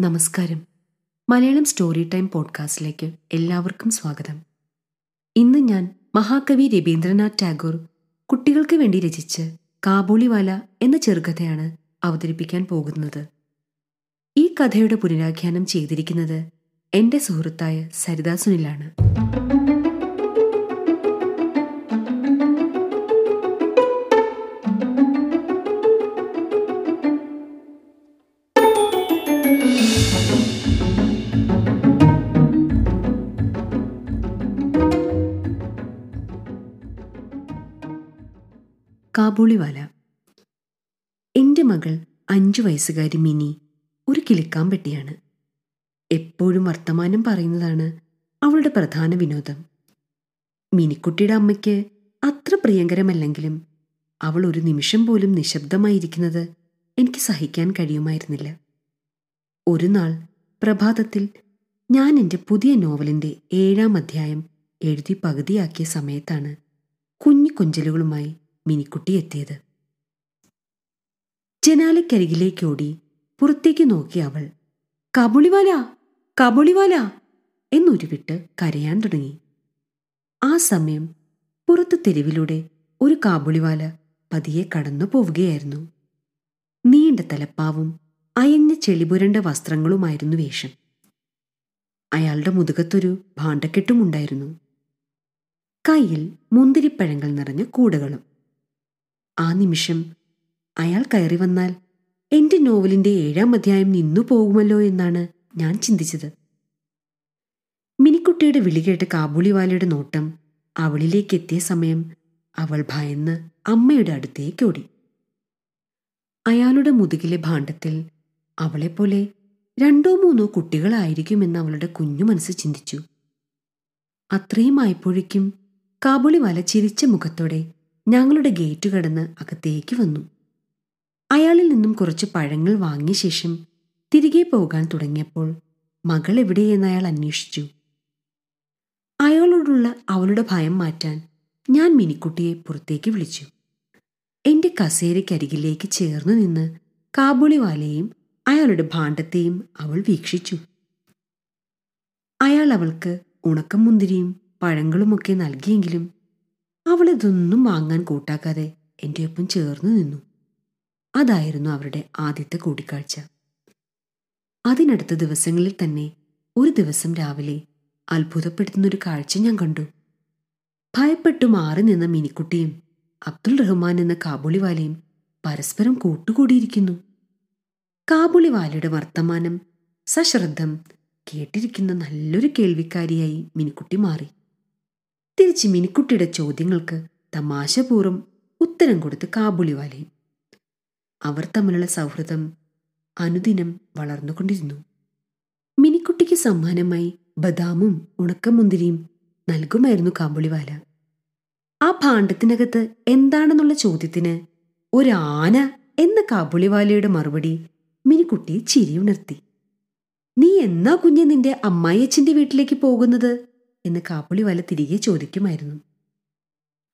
നമസ്കാരം. Malayalam story time പോഡ്കാസ്റ്റിലേക്ക് എല്ലാവർക്കും സ്വാഗതം. ഇന്ന് ഞാൻ മഹാകവി രവീന്ദ്രനാഥ് ടാഗോർ കുട്ടികൾക്ക് വേണ്ടി രചിച്ച് കാബൂളിവാല എന്ന ചെറുകഥയാണ് അവതരിപ്പിക്കാൻ പോകുന്നത്. ഈ കഥയുടെ പുനരാഖ്യാനം ചെയ്തിരിക്കുന്നത് എന്റെ സുഹൃത്തായ സരിതാസുനിലാണ്. സുനിലാണ് കാബൂളിവാല. എന്റെ മകൾ അഞ്ചു വയസ്സുകാരി മിനി ഒരു കിളിക്കാമ്പെട്ടിയാണ് എപ്പോഴും വർത്തമാനം പറയുന്നതാണ് അവളുടെ പ്രധാന വിനോദം. മിനിക്കുട്ടിയുടെ അമ്മയ്ക്ക് അത്ര പ്രിയങ്കരമല്ലെങ്കിലും അവൾ ഒരു നിമിഷം പോലും നിശബ്ദമായിരിക്കുന്നത് എനിക്ക് സഹിക്കാൻ കഴിയുമായിരുന്നില്ല. ഒരു നാൾ പ്രഭാതത്തിൽ ഞാൻ എന്റെ പുതിയ നോവലിന്റെ ഏഴാം അധ്യായം എഴുതി പകുതിയാക്കിയ സമയത്താണ് കുഞ്ഞു കൊഞ്ചലുകളുമായി മിനിക്കുട്ടി എത്തിയത്. ചെനാലിക്കരികിലേക്കോടി പുറത്തേക്ക് നോക്കി അവൾ കബുളിവാല കബുളിവാല എന്നുരുവിട്ട് കരയാൻ തുടങ്ങി. ആ സമയം പുറത്ത് തെരുവിലൂടെ ഒരു കാബുളിവാല പതിയെ കടന്നു പോവുകയായിരുന്നു. നീണ്ട തലപ്പാവും അയഞ്ഞ ചെളിപുരണ്ട വസ്ത്രങ്ങളുമായിരുന്നു വേഷം. അയാളുടെ മുതുകത്തൊരു ഭാണ്ഡക്കെട്ടുമുണ്ടായിരുന്നു. കയ്യിൽ മുന്തിരിപ്പഴങ്ങൾ നിറഞ്ഞ കൂടുകളും. ആ നിമിഷം അയാൾ കയറി വന്നാൽ എന്റെ നോവലിന്റെ ഏഴാം അധ്യായം നിന്നു പോകുമല്ലോ എന്നാണ് ഞാൻ ചിന്തിച്ചത്. മിനിക്കുട്ടിയുടെ വിളി കേട്ട് കാബൂളിവാലയുടെ നോട്ടം അവളിലേക്ക് എത്തിയ സമയം അവൾ ഭയന്ന് അമ്മയുടെ അടുത്തേക്ക് ഓടി. അയാളുടെ മുതുകിലെ ഭാണ്ഡത്തിൽ അവളെപ്പോലെ രണ്ടോ മൂന്നോ കുട്ടികളായിരിക്കുമെന്ന് അവളുടെ കുഞ്ഞു മനസ്സ് ചിന്തിച്ചു. അത്രയും ആയപ്പോഴേക്കും കാബൂളിവാല ചിരിച്ച മുഖത്തോടെ ഞങ്ങളുടെ ഗേറ്റ് കടന്ന് അകത്തേക്ക് വന്നു. അയാളിൽ നിന്നും കുറച്ച് പഴങ്ങൾ വാങ്ങിയ ശേഷം തിരികെ പോകാൻ തുടങ്ങിയപ്പോൾ മകൾ എവിടെയെന്ന് അയാൾ അന്വേഷിച്ചു. അയാളോടുള്ള അവളുടെ ഭയം മാറ്റാൻ ഞാൻ മിനിക്കുട്ടിയെ പുറത്തേക്ക് വിളിച്ചു. എന്റെ കസേരയ്ക്കരികിലേക്ക് ചേർന്ന് നിന്ന് കാബൂളിവാലയെയും അയാളുടെ ഭാണ്ഡത്തെയും അവൾ വീക്ഷിച്ചു. അയാൾ അവൾക്ക് ഉണക്കം മുന്തിരിയും പഴങ്ങളുമൊക്കെ നൽകിയെങ്കിലും അവൾ ഇതൊന്നും വാങ്ങാൻ കൂട്ടാക്കാതെ എന്റെ ഒപ്പം ചേർന്ന് നിന്നു. അതായിരുന്നു അവരുടെ ആദ്യത്തെ കൂടിക്കാഴ്ച. അതിനടുത്ത ദിവസങ്ങളിൽ തന്നെ ഒരു ദിവസം രാവിലെ അത്ഭുതപ്പെടുത്തുന്നൊരു കാഴ്ച ഞാൻ കണ്ടു. ഭയപ്പെട്ടു മാറി നിന്ന മിനിക്കുട്ടിയും അബ്ദുൾ റഹ്മാൻ എന്ന കാബൂളിവാലയും പരസ്പരം കൂട്ടുകൂടിയിരിക്കുന്നു. കാബൂളിവാലയുടെ വർത്തമാനം സശ്രദ്ധം കേട്ടിരിക്കുന്ന നല്ലൊരു കേൾവിക്കാരിയായി മിനിക്കുട്ടി മാറി. തിരിച്ച് മിനിക്കുട്ടിയുടെ ചോദ്യങ്ങൾക്ക് തമാശപൂർവം ഉത്തരം കൊടുത്ത് കാബൂളിവാലയും അവർ തമ്മിലുള്ള സൗഹൃദം അനുദിനം വളർന്നുകൊണ്ടിരുന്നു. മിനിക്കുട്ടിക്ക് സമ്മാനമായി ബദാമും ഉണക്കമുന്തിരിയും നൽകുമായിരുന്നു കാബൂളിവാല ആ ഭാണ്ഡത്തിനകത്ത് എന്താണെന്നുള്ള ചോദ്യത്തിന് ഒരാന എന്ന കാബൂളിവാലയുടെ മറുപടി മിനിക്കുട്ടിയെ ചിരിയുണർത്തി. നീ എന്നാ കുഞ്ഞെ നിന്റെ അമ്മായിയച്ഛന്റെ വീട്ടിലേക്ക് പോകുന്നത്? എന്ന് കാപ്പുളിവാല തിരികെ ചോദിക്കുമായിരുന്നു.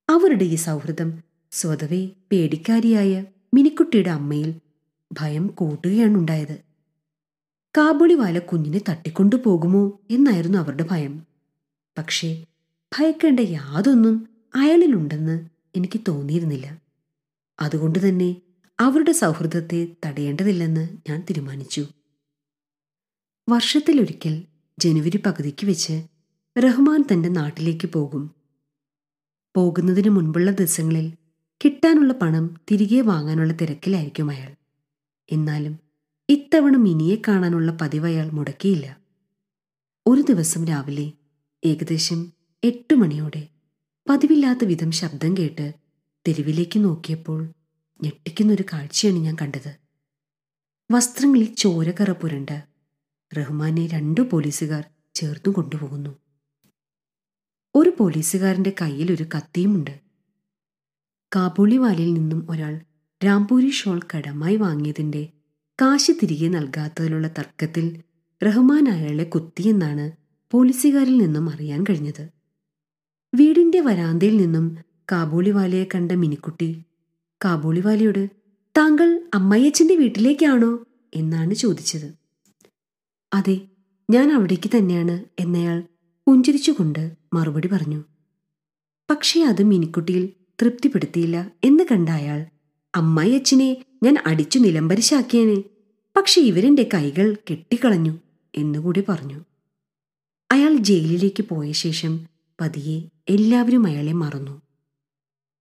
അവരുടെ ഈ സൗഹൃദം സ്വതവേ പേടിക്കാരിയായ മിനിക്കുട്ടിയുടെ അമ്മയിൽ ഭയം കൂട്ടുകയാണുണ്ടായത് കാബുളിവാല കുഞ്ഞിനെ തട്ടിക്കൊണ്ടു പോകുമോ എന്നായിരുന്നു അവരുടെ ഭയം. പക്ഷേ ഭയക്കേണ്ട യാതൊന്നും അയാളിലുണ്ടെന്ന് എനിക്ക് തോന്നിയിരുന്നില്ല. അതുകൊണ്ട് തന്നെ അവരുടെ സൗഹൃദത്തെ തടയേണ്ടതില്ലെന്ന് ഞാൻ തീരുമാനിച്ചു. വർഷത്തിലൊരിക്കൽ ജനുവരി പകുതിക്ക് വെച്ച് റഹ്മാൻ തന്റെ നാട്ടിലേക്ക് പോകും. പോകുന്നതിന് മുൻപുള്ള ദിവസങ്ങളിൽ കിട്ടാനുള്ള പണം തിരികെ വാങ്ങാനുള്ള തിരക്കിലായിരിക്കും അയാൾ. എന്നാലും ഇത്തവണ മിനിയെ കാണാനുള്ള പതിവ് അയാൾ മുടക്കിയില്ല. ഒരു ദിവസം രാവിലെ ഏകദേശം എട്ട് മണിയോടെ പതിവില്ലാത്ത വിധം ശബ്ദം കേട്ട് തെരുവിലേക്ക് നോക്കിയപ്പോൾ ഞെട്ടിക്കുന്നൊരു കാഴ്ചയാണ് ഞാൻ കണ്ടത്. വസ്ത്രങ്ങളിൽ ചോരക്കറ പുരണ്ട് റഹ്മാനെ രണ്ടു പോലീസുകാർ ചേർന്നു കൊണ്ടുപോകുന്നു. ഒരു പോലീസുകാരന്റെ കയ്യിൽ ഒരു കത്തിയുമുണ്ട്. കാബൂളിവാലിൽ നിന്നും ഒരാൾ രാംപൂരി ഷോൾ കടമായി വാങ്ങിയതിന്റെ കാശ് തിരികെ നൽകാത്തതിലുള്ള തർക്കത്തിൽ റഹ്മാൻ അയാളെ കുത്തിയെന്നാണ് പോലീസുകാരിൽ നിന്നും അറിയാൻ കഴിഞ്ഞത്. വീടിന്റെ വരാന്തയിൽ നിന്നും കാബൂളിവാലയെ കണ്ട മിനിക്കുട്ടി കാബൂളിവാലയോട് താങ്കൾ അമ്മയച്ചന്റെ വീട്ടിലേക്കാണോ? എന്നാണ് ചോദിച്ചത്. അതെ ഞാൻ അവിടേക്ക് തന്നെയാണ് എന്നയാൾ പുഞ്ചിരിച്ചുകൊണ്ട് മറുപടി പറഞ്ഞു. പക്ഷേ അത് മിനിക്കുട്ടിയിൽ തൃപ്തിപ്പെടുത്തിയില്ല എന്ന് കണ്ട അമ്മായി അച്ഛനെ ഞാൻ അടിച്ചു നിലംപരിശാക്കിയേനെ. പക്ഷെ ഇവരെന്റെ കൈകൾ കെട്ടിക്കളഞ്ഞു എന്നുകൂടി പറഞ്ഞു. അയാൾ ജയിലിലേക്ക് പോയ ശേഷം പതിയെ എല്ലാവരും അയാളെ മറന്നു.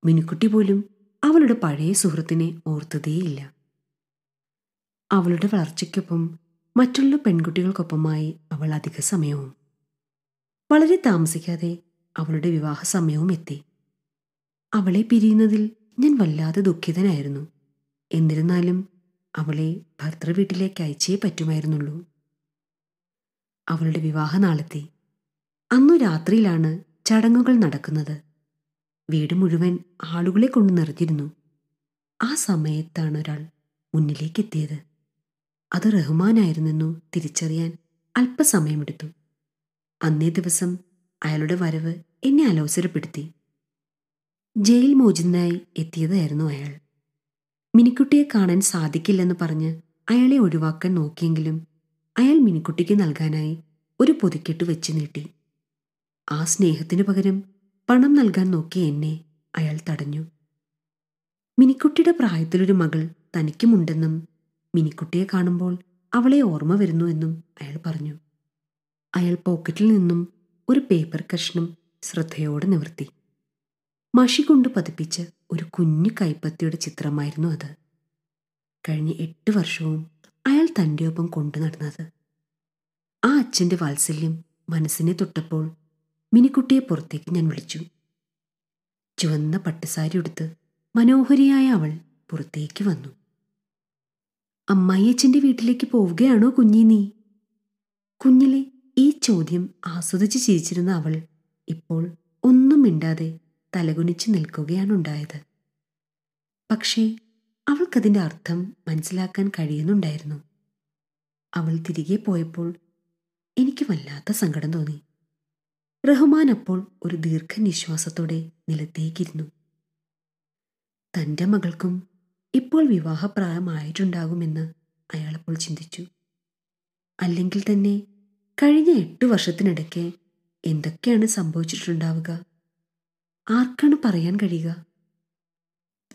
മിനുക്കുട്ടി പോലും അവളുടെ പഴയ സുഹൃത്തിനെ ഓർത്തതേയില്ല. അവളുടെ വളർച്ചയ്ക്കൊപ്പം മറ്റുള്ള പെൺകുട്ടികൾക്കൊപ്പമായി അവൾ അധിക സമയവും വളരെ താമസിക്കാതെ അവളുടെ വിവാഹ സമയവും എത്തി. അവളെ പിരിയുന്നതിൽ ഞാൻ വല്ലാതെ ദുഃഖിതനായിരുന്നു. എന്നിരുന്നാലും അവളെ ഭർത്തൃവീട്ടിലേക്ക് അയച്ചേ പറ്റുമായിരുന്നുള്ളൂ. അവളുടെ വിവാഹ നാളെത്തി അന്നു രാത്രിയിലാണ് ചടങ്ങുകൾ നടക്കുന്നത്. വീട് മുഴുവൻ ആളുകളെ കൊണ്ട് നിറഞ്ഞിരുന്നു. ആ സമയത്താണ് ഒരാൾ മുന്നിലേക്കെത്തിയത്. അത് റഹ്മാനായിരുന്നെന്നു തിരിച്ചറിയാൻ അല്പസമയമെടുത്തു. അന്നേ ദിവസം അയാളുടെ വരവ് എന്നെ അലോസരപ്പെടുത്തി. ജയിൽ മോചിതനായി എത്തിയതായിരുന്നു അയാൾ. മിനിക്കുട്ടിയെ കാണാൻ സാധിക്കില്ലെന്ന് പറഞ്ഞ് അയാളെ ഒഴിവാക്കാൻ നോക്കിയെങ്കിലും അയാൾ മിനിക്കുട്ടിക്ക് നൽകാനായി ഒരു പൊതിക്കെട്ട് വെച്ച് നീട്ടി. ആ സ്നേഹത്തിനു പകരം പണം നൽകാൻ നോക്കി എന്നെ അയാൾ തടഞ്ഞു. മിനിക്കുട്ടിയുടെ പ്രായത്തിലൊരു മകൾ തനിക്കുമുണ്ടെന്നും മിനിക്കുട്ടിയെ കാണുമ്പോൾ അവളെ ഓർമ്മ വരുന്നു എന്നും അയാൾ പറഞ്ഞു. അയാൾ പോക്കറ്റിൽ നിന്നും ഒരു പേപ്പർ കഷ്ണം ശ്രദ്ധയോടെ നിവർത്തി. മഷി കൊണ്ട് പതിപ്പിച്ച ഒരു കുഞ്ഞു കൈപ്പത്തിയുടെ ചിത്രമായിരുന്നു അത്. കഴിഞ്ഞ എട്ട് വർഷവും അയാൾ തന്റെ ഒപ്പം കൊണ്ടു നടന്നത്. ആ അച്ഛന്റെ വാത്സല്യം മനസ്സിനെ തൊട്ടപ്പോൾ മിനിക്കുട്ടിയെ പുറത്തേക്ക് ഞാൻ വിളിച്ചു. ചുവന്ന പട്ടുസാരി ഉടുത്ത് മനോഹരിയായ അവൾ പുറത്തേക്ക് വന്നു. അമ്മായി അച്ഛന്റെ വീട്ടിലേക്ക് പോവുകയാണോ കുഞ്ഞി നീ? കുഞ്ഞിലെ ഈ ചോദ്യം ആസ്വദിച്ച് ചിരിച്ചിരുന്ന അവൾ ഇപ്പോൾ ഒന്നും മിണ്ടാതെ തലകുനിച്ച് നിൽക്കുകയാണുണ്ടായത് പക്ഷേ അവൾക്കതിന്റെ അർത്ഥം മനസ്സിലാക്കാൻ കഴിയുന്നുണ്ടായിരുന്നു. അവൾ തിരികെ പോയപ്പോൾ എനിക്ക് വല്ലാത്ത സങ്കടം തോന്നി. റഹ്മാൻ അപ്പോൾ ഒരു ദീർഘനിശ്വാസത്തോടെ നിലത്തേക്കിരുന്നു. തന്റെ മകൾക്കും ഇപ്പോൾ വിവാഹപ്രായമായിട്ടുണ്ടാകുമെന്ന് അയാളപ്പോൾ ചിന്തിച്ചു. അല്ലെങ്കിൽ തന്നെ കഴിഞ്ഞ എട്ടു വർഷത്തിനിടയ്ക്ക് എന്തൊക്കെയാണ് സംഭവിച്ചിട്ടുണ്ടാവുക? ആർക്കാണ് പറയാൻ കഴിയുക?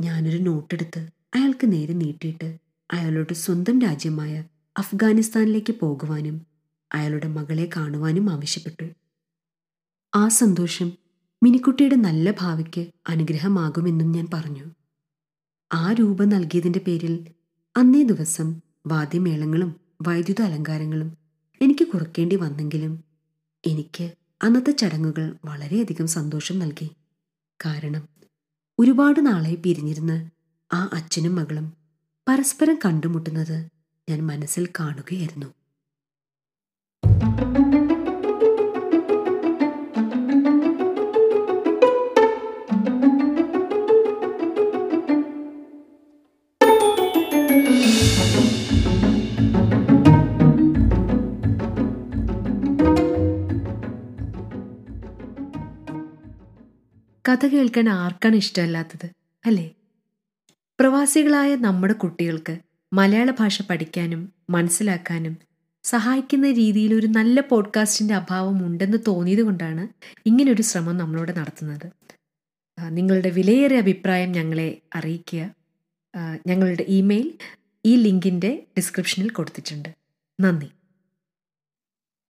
ഞാനൊരു നോട്ടെടുത്ത് അയാൾക്ക് നേരെ നീട്ടിയിട്ട് അയാളുടെ സ്വന്തം രാജ്യമായ അഫ്ഗാനിസ്ഥാനിലേക്ക് പോകുവാനും അയാളുടെ മകളെ കാണുവാനും ആവശ്യപ്പെട്ടു. ആ സന്തോഷം മിനിക്കുട്ടിയുടെ നല്ല ഭാവിക്ക് അനുഗ്രഹമാകുമെന്നും ഞാൻ പറഞ്ഞു. ആ രൂപം നൽകിയതിന്റെ പേരിൽ അന്നേ ദിവസം വാദ്യമേളങ്ങളും വൈദ്യുത അലങ്കാരങ്ങളും എനിക്ക് കുറുക്കേണ്ടി വന്നെങ്കിലും എനിക്ക് അന്നത്തെ ചടങ്ങുകൾ വളരെയധികം സന്തോഷം നൽകി. കാരണം ഒരുപാട് നാളായി പിരിഞ്ഞിരുന്ന് ആ അച്ഛനും മകളും പരസ്പരം കണ്ടുമുട്ടുന്നത് ഞാൻ മനസ്സിൽ കാണുകയായിരുന്നു. കഥ കേൾക്കാൻ ആർക്കാണ് ഇഷ്ടമല്ലാത്തത് അല്ലേ? പ്രവാസികളായ നമ്മുടെ കുട്ടികൾക്ക് മലയാള ഭാഷ പഠിക്കാനും മനസ്സിലാക്കാനും സഹായിക്കുന്ന രീതിയിൽ ഒരു നല്ല പോഡ്കാസ്റ്റിന്റെ അഭാവം ഉണ്ടെന്ന് തോന്നിയത് കൊണ്ടാണ് ഇങ്ങനൊരു ശ്രമം നമ്മളോട് നടത്തുന്നത്. നിങ്ങളുടെ വിലയേറിയ അഭിപ്രായം ഞങ്ങളെ അറിയിക്കുക. ഞങ്ങളുടെ ഇമെയിൽ ഈ ലിങ്കിന്റെ ഡിസ്ക്രിപ്ഷനിൽ കൊടുത്തിട്ടുണ്ട്. നന്ദി.